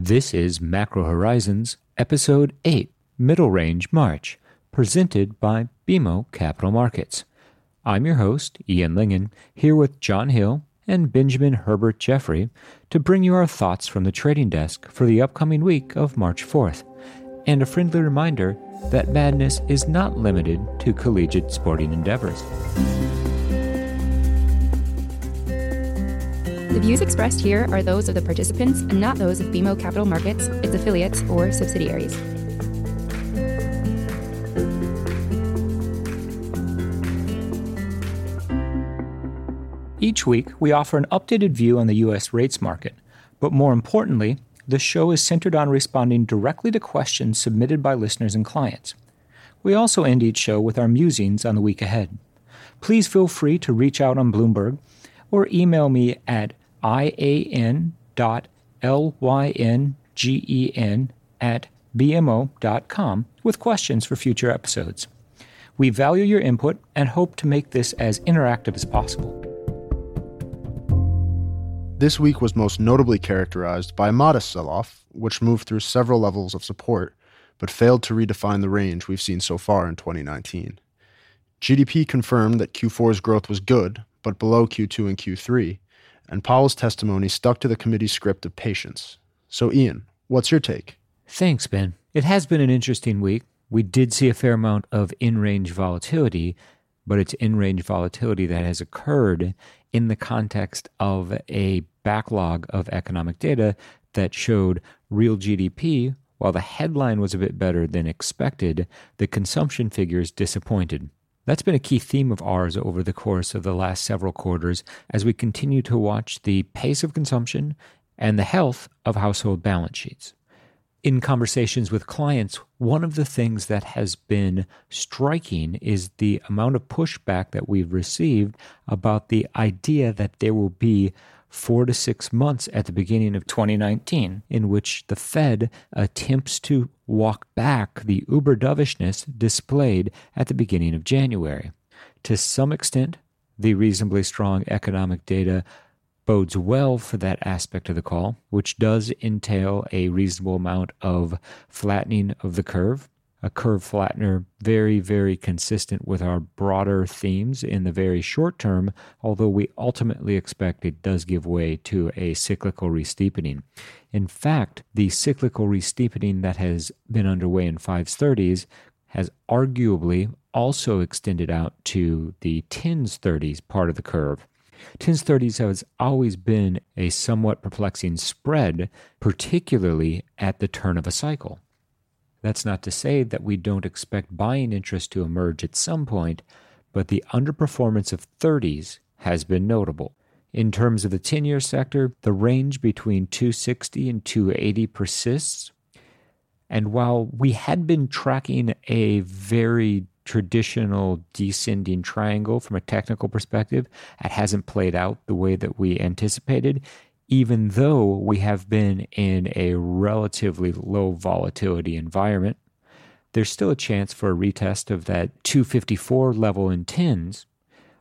This is Macro Horizons, Episode 8, Middle Range March, presented by BMO Capital Markets. I'm your host, Ian Lyngen, here with Jon Hill and Benjamin Herbert Jeffery to bring you our thoughts from the trading desk for the upcoming week of March 4th, and a friendly reminder that madness is not limited to collegiate sporting endeavors. The views expressed here are those of the participants and not those of BMO Capital Markets, its affiliates, or subsidiaries. Each week, we offer an updated view on the U.S. rates market, but more importantly, the show is centered on responding directly to questions submitted by listeners and clients. We also end each show with our musings on the week ahead. Please feel free to reach out on Bloomberg or email me at ian.lyngen at bmo.com with questions for future episodes. We value your input and hope to make this as interactive as possible. This week was most notably characterized by a modest sell off, which moved through several levels of support, but failed to redefine the range we've seen so far in 2019. GDP confirmed that Q4's growth was good, but below Q2 and Q3, and Powell's testimony stuck to the committee's script of patience. So, Ian, what's your take? Thanks, Ben. It has been an interesting week. We did see a fair amount of in range volatility, but it's in range volatility that has occurred in the context of a backlog of economic data that showed real GDP. While the headline was a bit better than expected, the consumption figures disappointed. That's been a key theme of ours over the course of the last several quarters as we continue to watch the pace of consumption and the health of household balance sheets. In conversations with clients, one of the things that has been striking is the amount of pushback that we've received about the idea that there will be four to six months at the beginning of 2019 in which the Fed attempts to walk back the uber dovishness displayed at the beginning of January. To some extent, the reasonably strong economic data bodes well for that aspect of the call, which does entail a reasonable amount of flattening of the curve. A curve flattener, very, very consistent with our broader themes in the very short term, although we ultimately expect it does give way to a cyclical resteepening. In fact, the cyclical resteepening that has been underway in 530s has arguably also extended out to the 10s 30s part of the curve. 10s 30s has always been a somewhat perplexing spread, particularly at the turn of a cycle. That's not to say that we don't expect buying interest to emerge at some point, but the underperformance of 30s has been notable. In terms of the 10 year sector, the range between 260 and 280 persists. And while we had been tracking a very traditional descending triangle from a technical perspective. It hasn't played out the way that we anticipated, even though we have been in a relatively low volatility environment. There's still a chance for a retest of that 254 level in tens,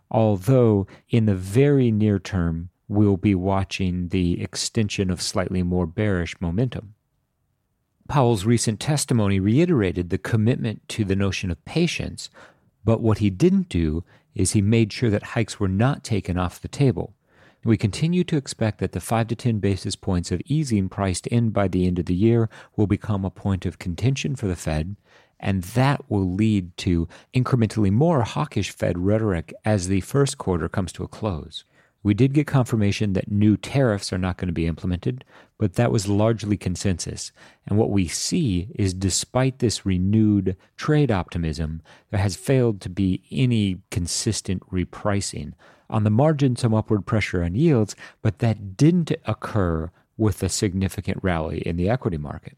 although in the very near term, we'll be watching the extension of slightly more bearish momentum. Powell's recent testimony reiterated the commitment to the notion of patience, but what he didn't do is he made sure that hikes were not taken off the table. We continue to expect that the 5 to 10 basis points of easing priced in by the end of the year will become a point of contention for the Fed, and that will lead to incrementally more hawkish Fed rhetoric as the first quarter comes to a close. We did get confirmation that new tariffs are not going to be implemented, but that was largely consensus. And what we see is despite this renewed trade optimism, there has failed to be any consistent repricing. On the margin, some upward pressure on yields, but that didn't occur with a significant rally in the equity market.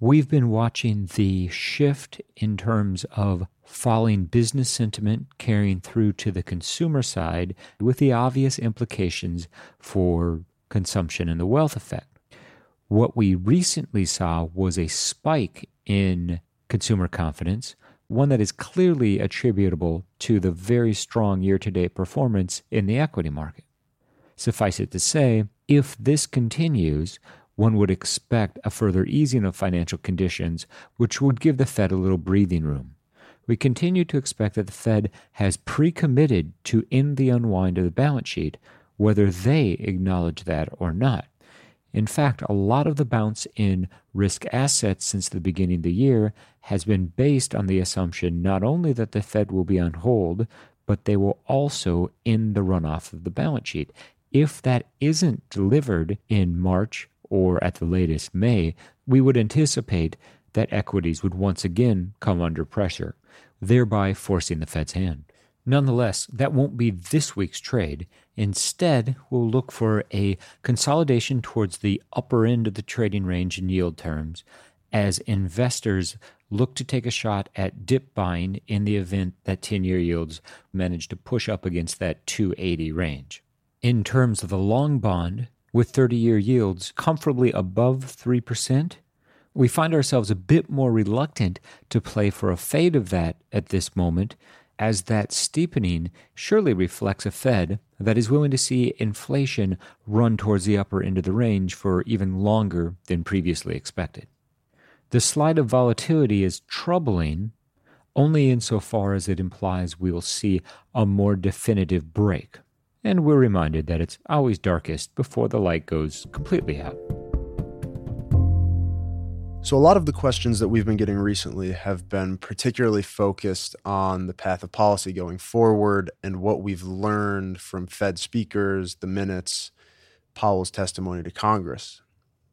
We've been watching the shift in terms of falling business sentiment carrying through to the consumer side with the obvious implications for consumption and the wealth effect. What we recently saw was a spike in consumer confidence, one that is clearly attributable to the very strong year to date performance in the equity market. Suffice it to say, if this continues, one would expect a further easing of financial conditions, which would give the Fed a little breathing room. We continue to expect that the Fed has pre committed to end the unwind of the balance sheet, whether they acknowledge that or not. In fact, a lot of the bounce in risk assets since the beginning of the year has been based on the assumption not only that the Fed will be on hold, but they will also end the runoff of the balance sheet. If that isn't delivered in March or at the latest May, we would anticipate that equities would once again come under pressure, thereby forcing the Fed's hand. Nonetheless, that won't be this week's trade. Instead, we'll look for a consolidation towards the upper end of the trading range in yield terms as investors look to take a shot at dip buying in the event that 10 year yields manage to push up against that 280 range. In terms of the long bond, with 30 year yields comfortably above 3%, we find ourselves a bit more reluctant to play for a fade of that at this moment as that steepening surely reflects a Fed that is willing to see inflation run towards the upper end of the range for even longer than previously expected. The slide of volatility is troubling only insofar as it implies we will see a more definitive break. And we're reminded that it's always darkest before the light goes completely out. So, a lot of the questions that we've been getting recently have been particularly focused on the path of policy going forward and what we've learned from Fed speakers, the minutes, Powell's testimony to Congress.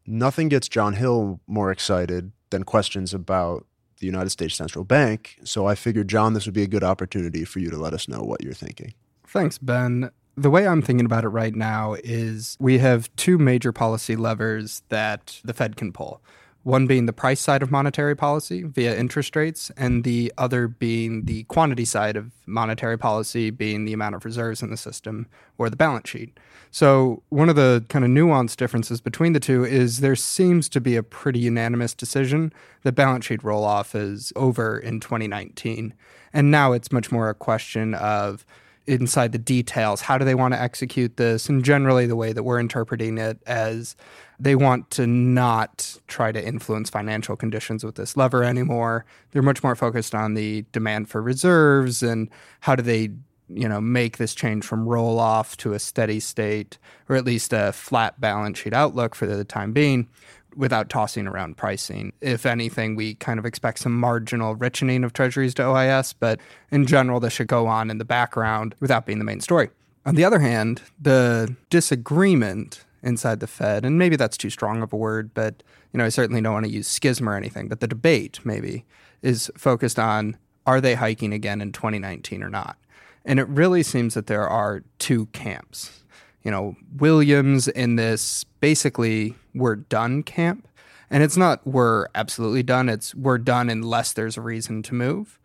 Nothing gets Jon Hill more excited than questions about the United States Central Bank. So, I figured, John, this would be a good opportunity for you to let us know what you're thinking. Thanks, Ben. The way I'm thinking about it right now is we have two major policy levers that the Fed can pull one being the price side of monetary policy via interest rates, and the other being the quantity side of monetary policy, being the amount of reserves in the system or the balance sheet. So, one of the kind of nuanced differences between the two is there seems to be a pretty unanimous decision that balance sheet roll off is over in 2019. And now it's much more a question of inside the details. How do they want to execute this? And generally, the way that we're interpreting it as they want to not try to influence financial conditions with this lever anymore. They're much more focused on the demand for reserves and how do they you know make this change from roll off to a steady state or at least a flat balance sheet outlook for the time being without tossing around pricing. If anything, we kind of expect some marginal richening of treasuries to OIS, but in general, this should go on in the background without being the main story. On the other hand, the disagreement inside the Fed, and maybe that's too strong of a word, but you know, I certainly don't want to use schism or anything, but the debate maybe is focused on are they hiking again in 2019 or not? And it really seems that there are two camps. You know, Williams in this basically we're done camp. And it's not we're absolutely done, it's we're done unless there's a reason to move.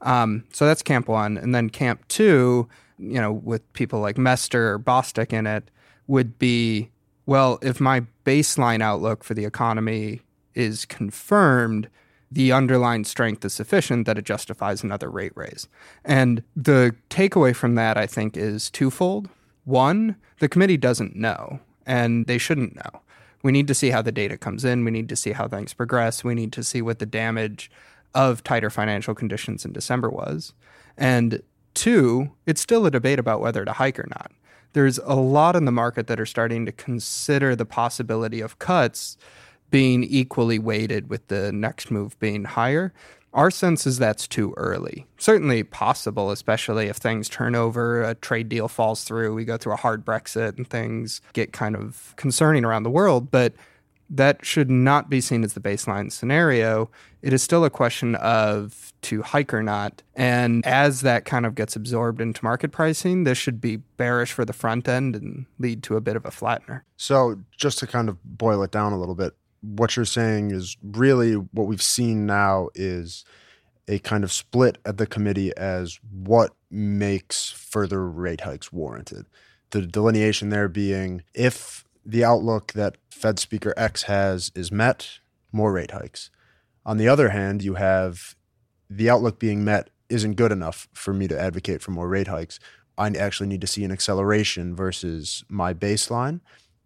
Um, so that's camp one. And then camp two, you know, with people like Mester or Bostic in it, would be well, if my baseline outlook for the economy is confirmed, the underlying strength is sufficient that it justifies another rate raise. And the takeaway from that, I think, is twofold. One, the committee doesn't know, and they shouldn't know. We need to see how the data comes in. We need to see how things progress. We need to see what the damage of tighter financial conditions in December was. And two, it's still a debate about whether to hike or not. There's a lot in the market that are starting to consider the possibility of cuts being equally weighted with the next move being higher. Our sense is that's too early. Certainly possible, especially if things turn over, a trade deal falls through, we go through a hard Brexit and things get kind of concerning around the world. But that should not be seen as the baseline scenario. It is still a question of to hike or not. And as that kind of gets absorbed into market pricing, this should be bearish for the front end and lead to a bit of a flattener. So, just to kind of boil it down a little bit, what you're saying is really what we've seen now is a kind of split at the committee as what makes further rate hikes warranted. The delineation there being if the outlook that Fed Speaker X has is met, more rate hikes. On the other hand, you have the outlook being met isn't good enough for me to advocate for more rate hikes. I actually need to see an acceleration versus my baseline.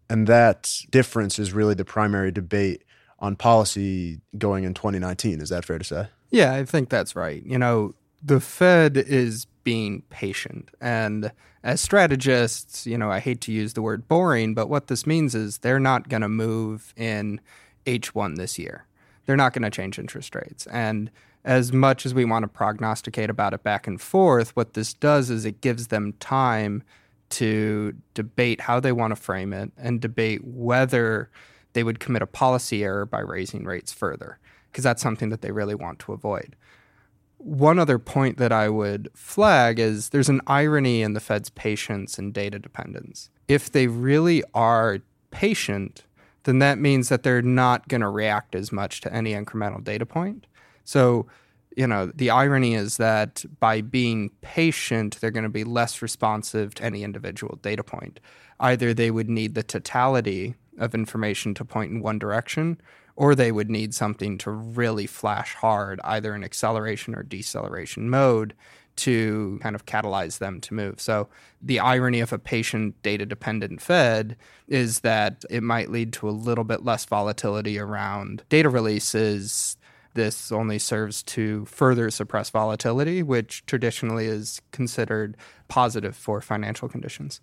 And that difference is really the primary debate on policy going in 2019. Is that fair to say? Yeah, I think that's right. You know, the Fed is being patient. And as strategists, you know, I hate to use the word boring, but what this means is they're not going to move in H1 this year. They're not going to change interest rates. And as much as we want to prognosticate about it back and forth, what this does is it gives them time to debate how they want to frame it and debate whether they would commit a policy error by raising rates further, because that's something that they really want to avoid. One other point that I would flag is there's an irony in the Fed's patience and data dependence. If they really are patient, then that means that they're not going to react as much to any incremental data point. So, you know, the irony is that by being patient, they're going to be less responsive to any individual data point. Either they would need the totality of information to point in one direction, or they would need something to really flash hard, either in acceleration or deceleration mode, to kind of catalyze them to move. So, the irony of a patient data dependent Fed is that it might lead to a little bit less volatility around data releases. This only serves to further suppress volatility, which traditionally is considered positive for financial conditions.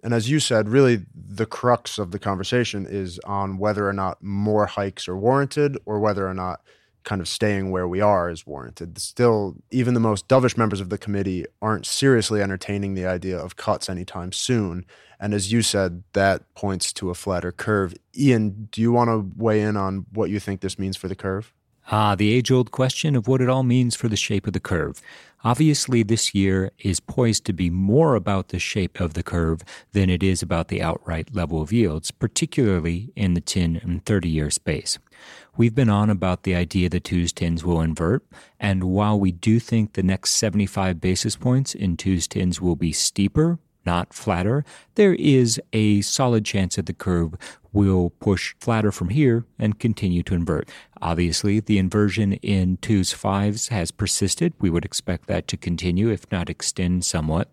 And as you said, really the crux of the conversation is on whether or not more hikes are warranted or whether or not kind of staying where we are is warranted. Still, even the most dovish members of the committee aren't seriously entertaining the idea of cuts anytime soon. And as you said, that points to a flatter curve. Ian, do you want to weigh in on what you think this means for the curve? Ah, the age old question of what it all means for the shape of the curve. Obviously, this year is poised to be more about the shape of the curve than it is about the outright level of yields, particularly in the 10 and 30 year space. We've been on about the idea that twos tens will invert, and while we do think the next 75 basis points in twos tens will be steeper not flatter, there is a solid chance that the curve will push flatter from here and continue to invert. Obviously, the inversion in twos fives has persisted. We would expect that to continue, if not extend somewhat.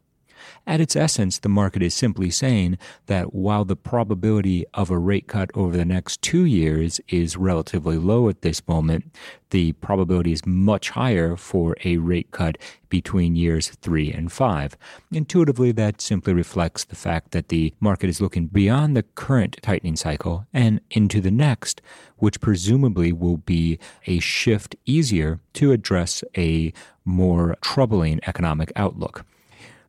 At its essence, the market is simply saying that while the probability of a rate cut over the next two years is relatively low at this moment, the probability is much higher for a rate cut between years three and five. Intuitively, that simply reflects the fact that the market is looking beyond the current tightening cycle and into the next, which presumably will be a shift easier to address a more troubling economic outlook.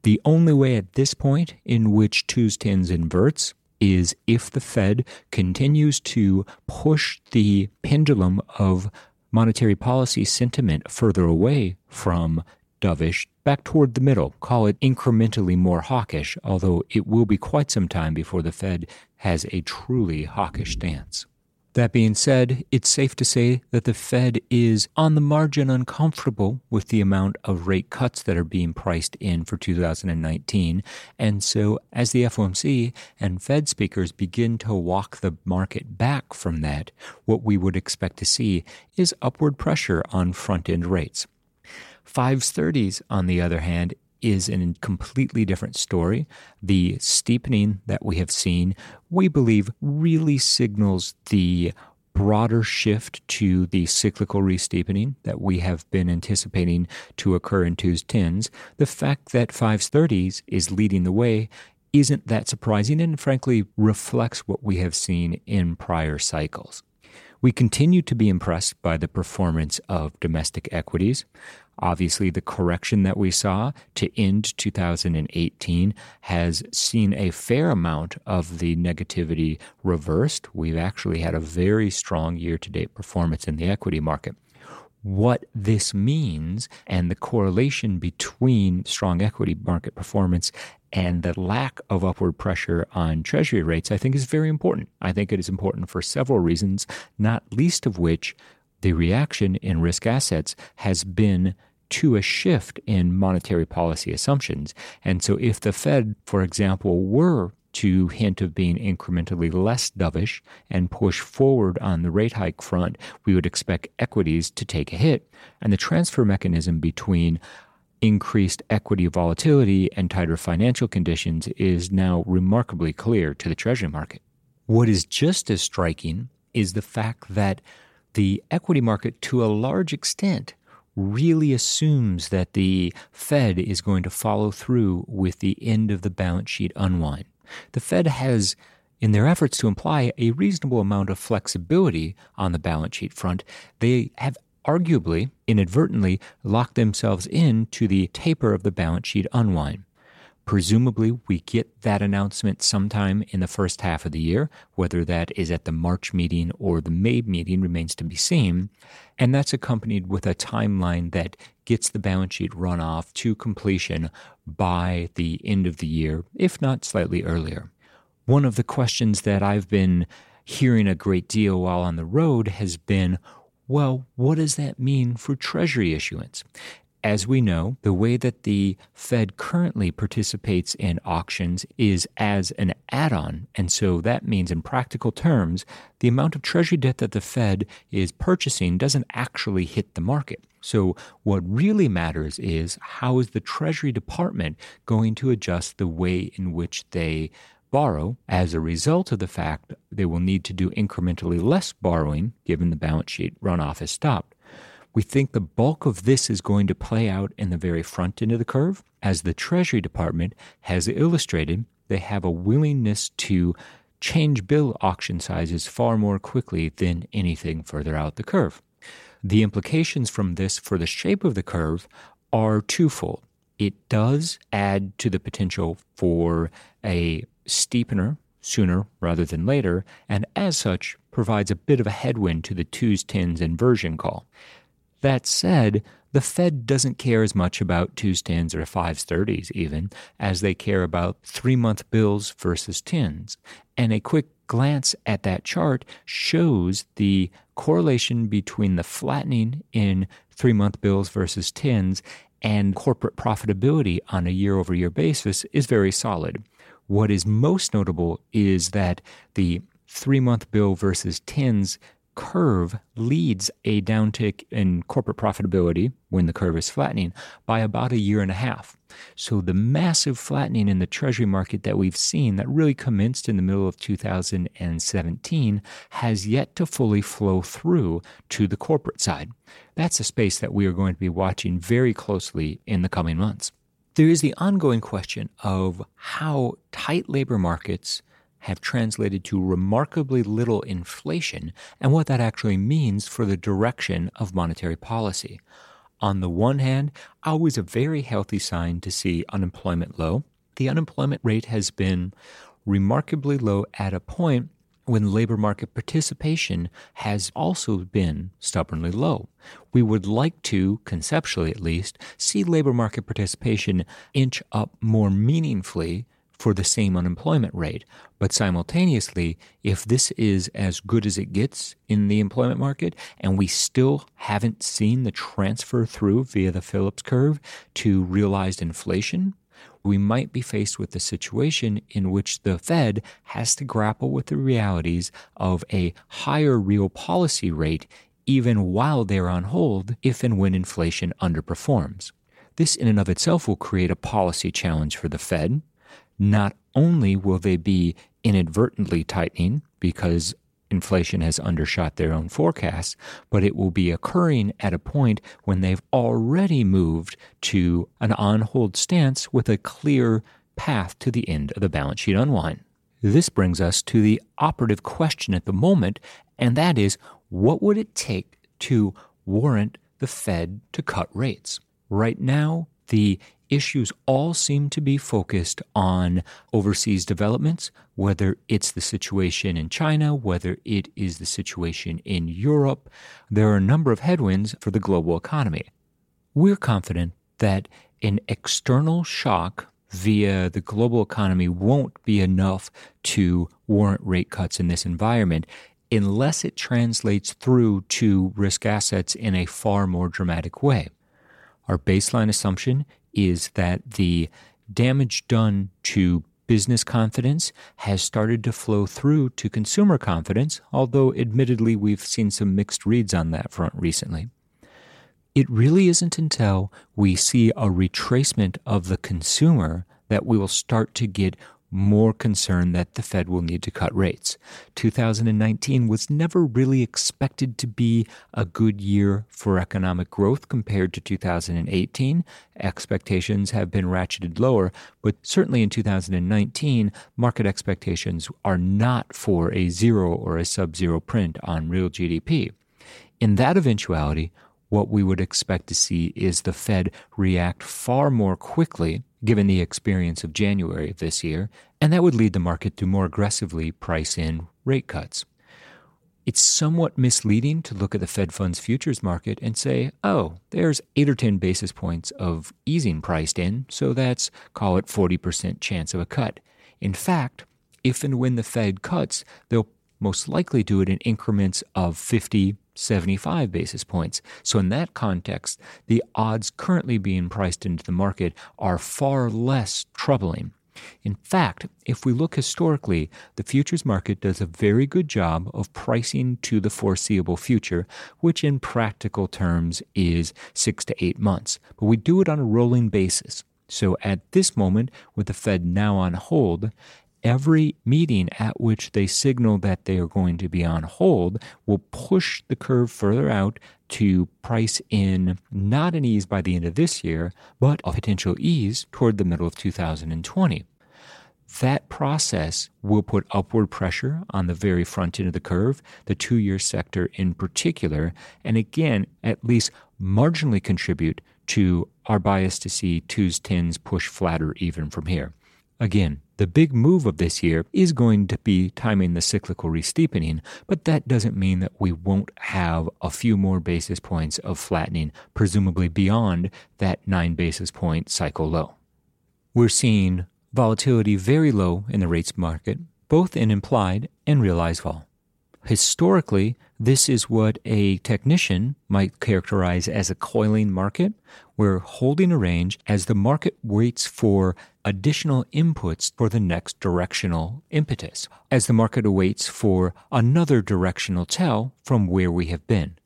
The only way at this point in which twos tens inverts is if the Fed continues to push the pendulum of monetary policy sentiment further away from dovish back toward the middle. Call it incrementally more hawkish, although it will be quite some time before the Fed has a truly hawkish stance. That being said, it's safe to say that the Fed is on the margin uncomfortable with the amount of rate cuts that are being priced in for 2019. And so, as the FOMC and Fed speakers begin to walk the market back from that, what we would expect to see is upward pressure on front end rates. Fives 30s, on the other hand, is a completely different story. The steepening that we have seen, we believe, really signals the broader shift to the cyclical re-steepening that we have been anticipating to occur in twos tens. The fact that fives thirties is leading the way isn't that surprising and frankly reflects what we have seen in prior cycles. We continue to be impressed by the performance of domestic equities. Obviously, the correction that we saw to end 2018 has seen a fair amount of the negativity reversed. We've actually had a very strong year to date performance in the equity market. What this means and the correlation between strong equity market performance and the lack of upward pressure on treasury rates, I think, is very important. I think it is important for several reasons, not least of which the reaction in risk assets has been to a shift in monetary policy assumptions. And so, if the Fed, for example, were to hint of being incrementally less dovish and push forward on the rate hike front, we would expect equities to take a hit. And the transfer mechanism between increased equity volatility and tighter financial conditions is now remarkably clear to the Treasury market. What is just as striking is the fact that the equity market, to a large extent, really assumes that the Fed is going to follow through with the end of the balance sheet unwind. The Fed has, in their efforts to imply a reasonable amount of flexibility on the balance sheet front, they have arguably, inadvertently, locked themselves in to the taper of the balance sheet unwind. Presumably, we get that announcement sometime in the first half of the year. Whether that is at the March meeting or the May meeting remains to be seen. And that's accompanied with a timeline that gets the balance sheet runoff to completion by the end of the year, if not slightly earlier. One of the questions that I've been hearing a great deal while on the road has been well, what does that mean for Treasury issuance? As we know, the way that the Fed currently participates in auctions is as an add on. And so that means, in practical terms, the amount of Treasury debt that the Fed is purchasing doesn't actually hit the market. So, what really matters is how is the Treasury Department going to adjust the way in which they borrow as a result of the fact they will need to do incrementally less borrowing given the balance sheet runoff has stopped. We think the bulk of this is going to play out in the very front end of the curve. As the Treasury Department has illustrated, they have a willingness to change bill auction sizes far more quickly than anything further out the curve. The implications from this for the shape of the curve are twofold. It does add to the potential for a steepener sooner rather than later, and as such provides a bit of a headwind to the twos, tens inversion call. That said, the Fed doesn't care as much about twos, tens, or fives, thirties even, as they care about three month bills versus tens. And a quick glance at that chart shows the correlation between the flattening in three month bills versus tens and corporate profitability on a year over year basis is very solid. What is most notable is that the three month bill versus tens curve leads a downtick in corporate profitability when the curve is flattening by about a year and a half. So the massive flattening in the treasury market that we've seen that really commenced in the middle of 2017 has yet to fully flow through to the corporate side. That's a space that we are going to be watching very closely in the coming months. There is the ongoing question of how tight labor markets have translated to remarkably little inflation and what that actually means for the direction of monetary policy. On the one hand, always a very healthy sign to see unemployment low. The unemployment rate has been remarkably low at a point when labor market participation has also been stubbornly low. We would like to, conceptually at least, see labor market participation inch up more meaningfully for the same unemployment rate. But simultaneously, if this is as good as it gets in the employment market, and we still haven't seen the transfer through via the Phillips curve to realized inflation, we might be faced with a situation in which the Fed has to grapple with the realities of a higher real policy rate even while they're on hold if and when inflation underperforms. This, in and of itself, will create a policy challenge for the Fed not only will they be inadvertently tightening because inflation has undershot their own forecasts, but it will be occurring at a point when they've already moved to an on hold stance with a clear path to the end of the balance sheet unwind. This brings us to the operative question at the moment, and that is what would it take to warrant the Fed to cut rates? Right now, the issues all seem to be focused on overseas developments, whether it's the situation in China, whether it is the situation in Europe. There are a number of headwinds for the global economy. We're confident that an external shock via the global economy won't be enough to warrant rate cuts in this environment unless it translates through to risk assets in a far more dramatic way. Our baseline assumption is that the damage done to business confidence has started to flow through to consumer confidence, although admittedly we've seen some mixed reads on that front recently. It really isn't until we see a retracement of the consumer that we will start to get more concern that the Fed will need to cut rates. 2019 was never really expected to be a good year for economic growth compared to 2018. Expectations have been ratcheted lower, but certainly in 2019, market expectations are not for a zero or a sub zero print on real GDP. In that eventuality, what we would expect to see is the Fed react far more quickly given the experience of January of this year, and that would lead the market to more aggressively price in rate cuts. It's somewhat misleading to look at the Fed funds futures market and say, oh, there's 8 or 10 basis points of easing priced in, so that's, call it 40% chance of a cut. In fact, if and when the Fed cuts, they'll most likely do it in increments of 50, 75 basis points. So, in that context, the odds currently being priced into the market are far less troubling. In fact, if we look historically, the futures market does a very good job of pricing to the foreseeable future, which in practical terms is six to eight months. But we do it on a rolling basis. So at this moment, with the Fed now on hold, every meeting at which they signal that they are going to be on hold will push the curve further out to price in not an ease by the end of this year, but a potential ease toward the middle of 2020. That process will put upward pressure on the very front end of the curve, the two year sector in particular, and again, at least marginally contribute to our bias to see twos, tens push flatter even from here. Again, the big move of this year is going to be timing the cyclical re-steepening, but that doesn't mean that we won't have a few more basis points of flattening, presumably beyond that 9 basis point cycle low. We're seeing volatility very low in the rates market, both in implied and realized vol. Historically, this is what a technician might characterize as a coiling market. We're holding a range as the market waits for additional inputs for the next directional impetus, as the market awaits for another directional tell from where we have been.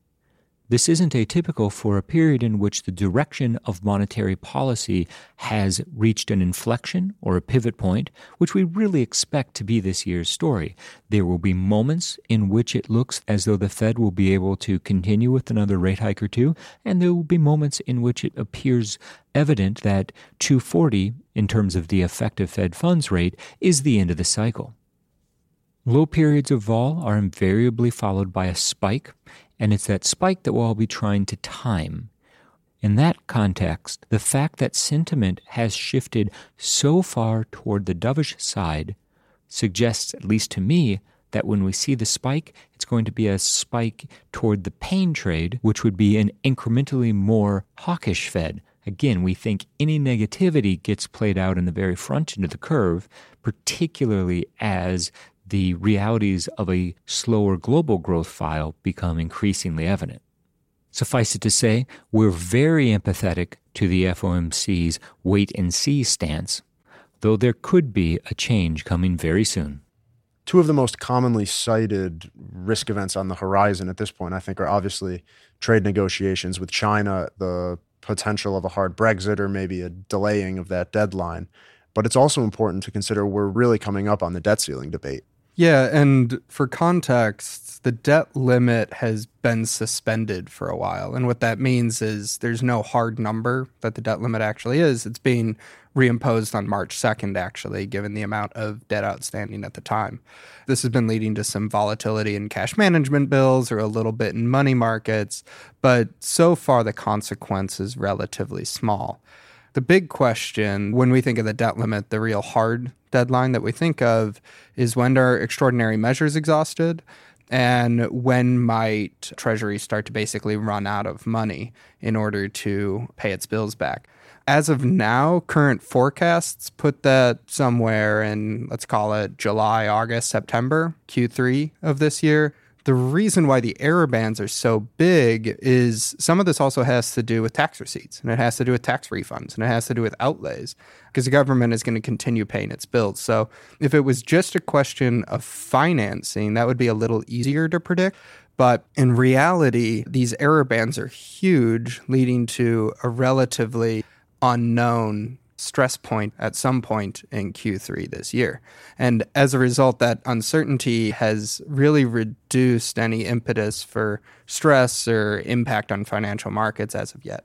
This isn't atypical for a period in which the direction of monetary policy has reached an inflection or a pivot point, which we really expect to be this year's story. There will be moments in which it looks as though the Fed will be able to continue with another rate hike or two, and there will be moments in which it appears evident that 240, in terms of the effective Fed funds rate, is the end of the cycle. Low periods of vol are invariably followed by a spike, and it's that spike that we'll all be trying to time. In that context, the fact that sentiment has shifted so far toward the dovish side suggests, at least to me, that when we see the spike, it's going to be a spike toward the pain trade, which would be an incrementally more hawkish Fed. Again, we think any negativity gets played out in the very front end of the curve, particularly as the realities of a slower global growth file become increasingly evident. Suffice it to say, we're very empathetic to the FOMC's wait and see stance, though there could be a change coming very soon. Two of the most commonly cited risk events on the horizon at this point, I think, are obviously trade negotiations with China, the potential of a hard Brexit or maybe a delaying of that deadline. But it's also important to consider we're really coming up on the debt ceiling debate. Yeah, and for context, the debt limit has been suspended for a while. And what that means is there's no hard number that the debt limit actually is. It's being reimposed on March 2nd, actually, given the amount of debt outstanding at the time. This has been leading to some volatility in cash management bills or a little bit in money markets, but so far the consequence is relatively small. The big question when we think of the debt limit, the real hard deadline that we think of is when are extraordinary measures exhausted? And when might Treasury start to basically run out of money in order to pay its bills back? As of now, current forecasts put that somewhere in, let's call it July, August, September, Q3 of this year the reason why the error bands are so big is some of this also has to do with tax receipts and it has to do with tax refunds and it has to do with outlays because the government is going to continue paying its bills. So if it was just a question of financing, that would be a little easier to predict. But in reality, these error bands are huge, leading to a relatively unknown stress point at some point in Q3 this year. And as a result, that uncertainty has really reduced any impetus for stress or impact on financial markets as of yet.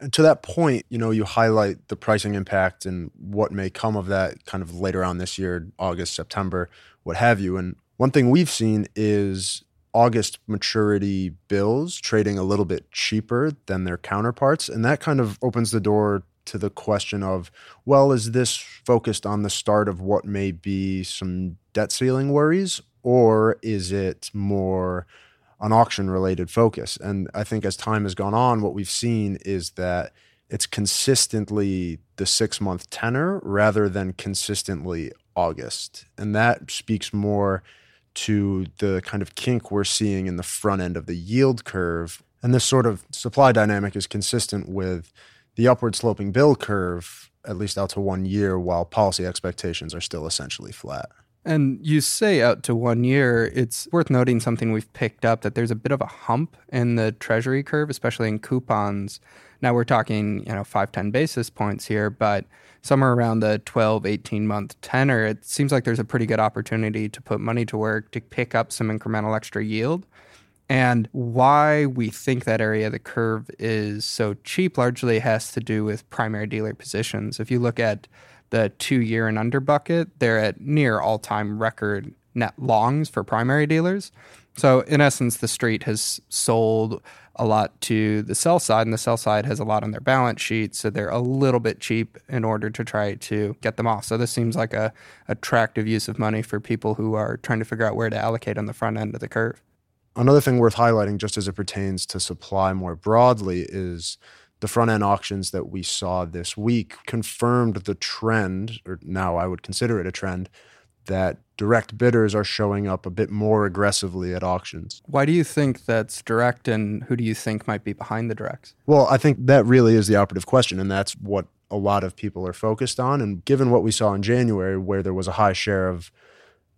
And to that point, you know, you highlight the pricing impact and what may come of that kind of later on this year, August, September, what have you. And one thing we've seen is August maturity bills trading a little bit cheaper than their counterparts. And that kind of opens the door to the question of, well, is this focused on the start of what may be some debt ceiling worries, or is it more an auction related focus? And I think as time has gone on, what we've seen is that it's consistently the six month tenor rather than consistently August. And that speaks more to the kind of kink we're seeing in the front end of the yield curve. And this sort of supply dynamic is consistent with the upward sloping bill curve, at least out to one year, while policy expectations are still essentially flat. And you say out to one year, it's worth noting something we've picked up that there's a bit of a hump in the treasury curve, especially in coupons. Now we're talking, you know, 5, 10 basis points here, but somewhere around the 12, 18 month tenor, it seems like there's a pretty good opportunity to put money to work to pick up some incremental extra yield. And why we think that area of the curve is so cheap largely has to do with primary dealer positions. If you look at the two year and under bucket, they're at near all time record net longs for primary dealers. So, in essence, the street has sold a lot to the sell side, and the sell side has a lot on their balance sheet. So, they're a little bit cheap in order to try to get them off. So, this seems like a attractive use of money for people who are trying to figure out where to allocate on the front end of the curve. Another thing worth highlighting, just as it pertains to supply more broadly, is the front end auctions that we saw this week confirmed the trend, or now I would consider it a trend, that direct bidders are showing up a bit more aggressively at auctions. Why do you think that's direct, and who do you think might be behind the directs? Well, I think that really is the operative question, and that's what a lot of people are focused on. And given what we saw in January, where there was a high share of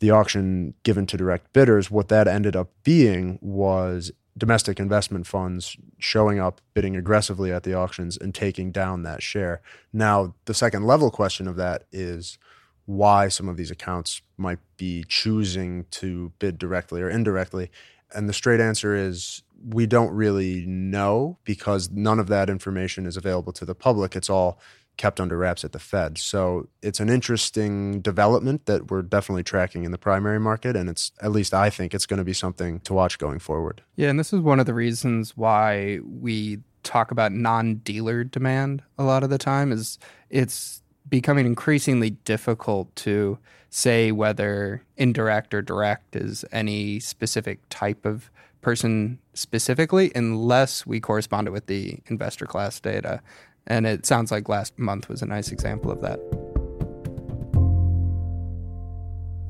the auction given to direct bidders, what that ended up being was domestic investment funds showing up, bidding aggressively at the auctions, and taking down that share. Now, the second level question of that is why some of these accounts might be choosing to bid directly or indirectly. And the straight answer is we don't really know because none of that information is available to the public. It's all kept under wraps at the Fed. So it's an interesting development that we're definitely tracking in the primary market. And it's, at least I think, it's going to be something to watch going forward. Yeah. And this is one of the reasons why we talk about non dealer demand a lot of the time is it's becoming increasingly difficult to say whether indirect or direct is any specific type of person specifically unless we correspond it with the investor class data and it sounds like last month was a nice example of that.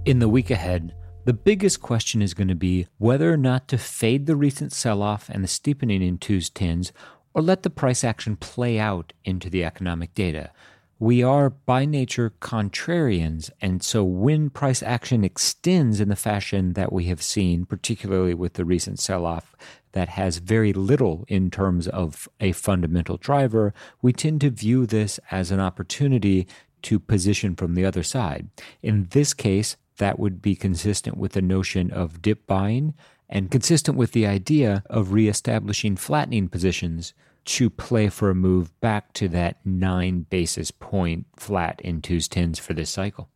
In the week ahead, the biggest question is going to be whether or not to fade the recent sell off and the steepening in twos tens or let the price action play out into the economic data. We are by nature contrarians, and so when price action extends in the fashion that we have seen, particularly with the recent sell off that has very little in terms of a fundamental driver, we tend to view this as an opportunity to position from the other side. In this case, that would be consistent with the notion of dip buying and consistent with the idea of reestablishing flattening positions to play for a move back to that nine basis point flat in twos tens for this cycle.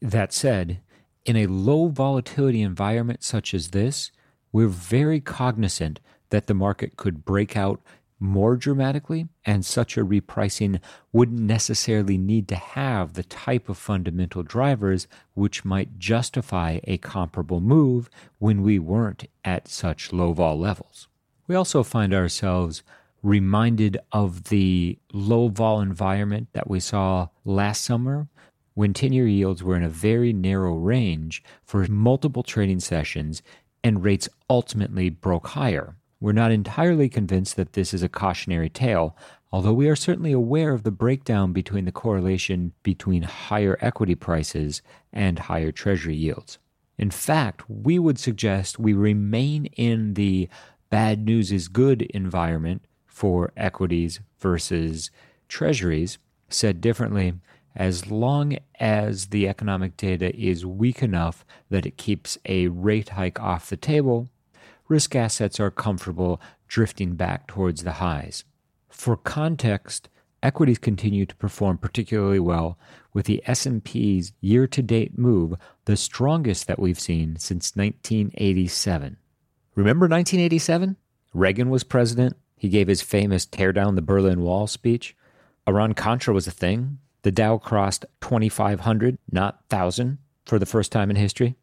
That said, in a low volatility environment such as this, we're very cognizant that the market could break out more dramatically, and such a repricing wouldn't necessarily need to have the type of fundamental drivers which might justify a comparable move when we weren't at such low vol levels. We also find ourselves reminded of the low vol environment that we saw last summer when 10 year yields were in a very narrow range for multiple trading sessions and rates ultimately broke higher. We're not entirely convinced that this is a cautionary tale, although we are certainly aware of the breakdown between the correlation between higher equity prices and higher treasury yields. In fact, we would suggest we remain in the bad news is good environment for equities versus treasuries Said differently, as long as the economic data is weak enough that it keeps a rate hike off the table, risk assets are comfortable drifting back towards the highs. For context, equities continue to perform particularly well with the S&P's year-to-date move the strongest that we've seen since 1987. Remember 1987? Reagan was president. He gave his famous tear down the Berlin Wall speech. Iran Contra was a thing. The Dow crossed 2,500, not 1,000, for the first time in history.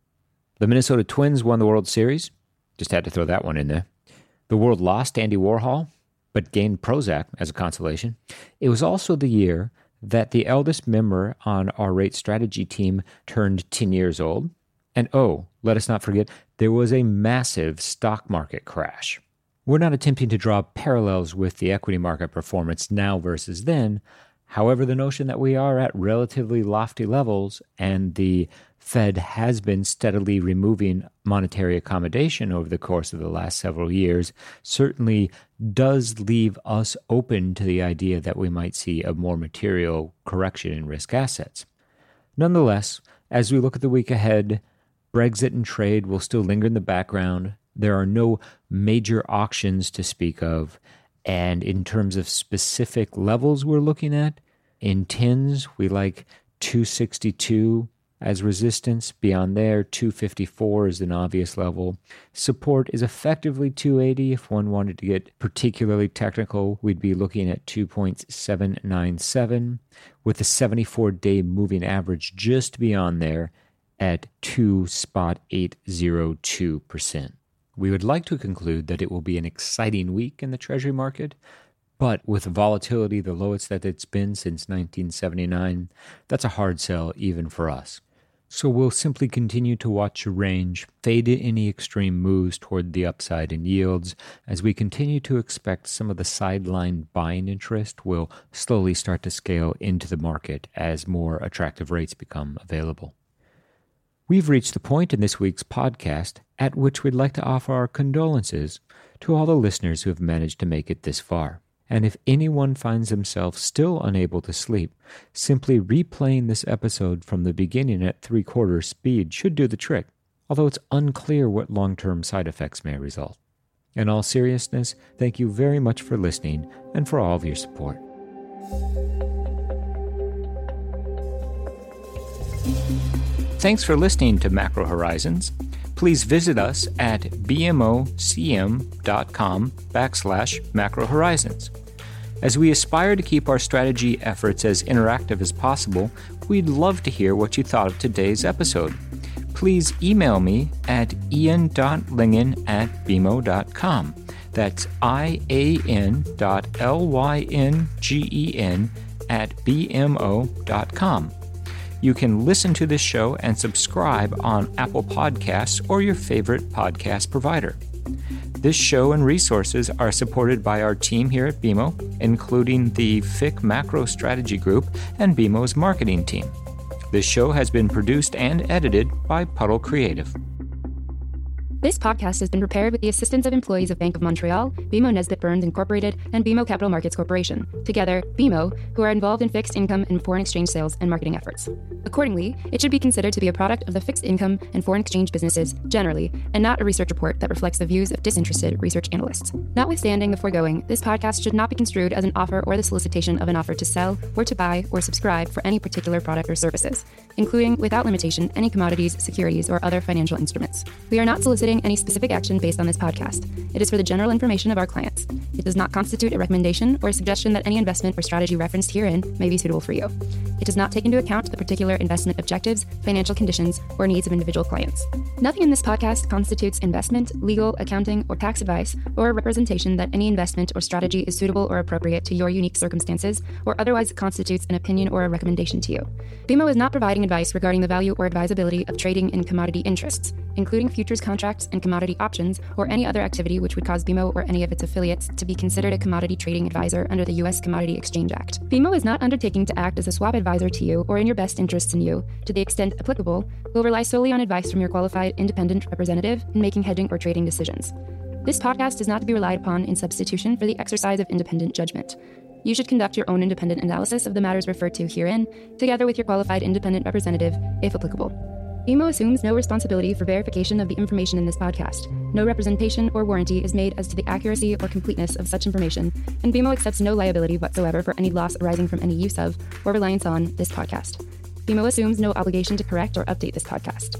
The Minnesota Twins won the World Series. Just had to throw that one in there. The world lost Andy Warhol, but gained Prozac as a consolation. It was also the year that the eldest member on our rate strategy team turned 10 years old. And oh, let us not forget, there was a massive stock market crash. We're not attempting to draw parallels with the equity market performance now versus then. However, the notion that we are at relatively lofty levels and the Fed has been steadily removing monetary accommodation over the course of the last several years certainly does leave us open to the idea that we might see a more material correction in risk assets. Nonetheless, as we look at the week ahead, Brexit and trade will still linger in the background. There are no major auctions to speak of. And in terms of specific levels we're looking at, in tens, we like 262 as resistance. Beyond there, 254 is an obvious level. Support is effectively 280. If one wanted to get particularly technical, we'd be looking at 2.797 with a 74 day moving average just beyond there at 2 spot 802%. We would like to conclude that it will be an exciting week in the Treasury market, but with volatility the lowest that it's been since 1979, that's a hard sell even for us. So we'll simply continue to watch a range, fade any extreme moves toward the upside in yields, as we continue to expect some of the sideline buying interest will slowly start to scale into the market as more attractive rates become available. We've reached the point in this week's podcast at which we'd like to offer our condolences to all the listeners who have managed to make it this far. And if anyone finds themselves still unable to sleep, simply replaying this episode from the beginning at three quarters speed should do the trick, although it's unclear what long term side effects may result. In all seriousness, thank you very much for listening and for all of your support. Thanks for listening to Macro Horizons. Please visit us at bmocm.com backslash macro horizons. As we aspire to keep our strategy efforts as interactive as possible, we'd love to hear what you thought of today's episode. Please email me at ian.lyngen at bmo.com. That's I-A-N dot L-Y-N-G-E-N at bmo.com. You can listen to this show and subscribe on Apple Podcasts or your favorite podcast provider. This show and resources are supported by our team here at BMO, including the FIC Macro Strategy Group and BMO's marketing team. This show has been produced and edited by Puddle Creative. This podcast has been prepared with the assistance of employees of Bank of Montreal, BMO Nesbitt Burns Incorporated, and BMO Capital Markets Corporation, together, BMO, who are involved in fixed income and foreign exchange sales and marketing efforts. Accordingly, it should be considered to be a product of the fixed income and foreign exchange businesses generally, and not a research report that reflects the views of disinterested research analysts. Notwithstanding the foregoing, this podcast should not be construed as an offer or the solicitation of an offer to sell, or to buy, or subscribe for any particular product or services, including, without limitation, any commodities, securities, or other financial instruments. We are not soliciting any specific action based on this podcast. It is for the general information of our clients. It does not constitute a recommendation or a suggestion that any investment or strategy referenced herein may be suitable for you. It does not take into account the particular investment objectives, financial conditions, or needs of individual clients. Nothing in this podcast constitutes investment, legal, accounting, or tax advice, or a representation that any investment or strategy is suitable or appropriate to your unique circumstances, or otherwise constitutes an opinion or a recommendation to you. BMO is not providing advice regarding the value or advisability of trading in commodity interests, including futures contracts and commodity options, or any other activity which would cause BMO or any of its affiliates to be considered a commodity trading advisor under the U.S. Commodity Exchange Act. BMO is not undertaking to act as a swap advisor to you or in your best interests in you, to the extent applicable, will rely solely on advice from your qualified independent representative in making hedging or trading decisions. This podcast is not to be relied upon in substitution for the exercise of independent judgment. You should conduct your own independent analysis of the matters referred to herein, together with your qualified independent representative, if applicable. BMO assumes no responsibility for verification of the information in this podcast. No representation or warranty is made as to the accuracy or completeness of such information, and BMO accepts no liability whatsoever for any loss arising from any use of or reliance on this podcast. BMO assumes no obligation to correct or update this podcast.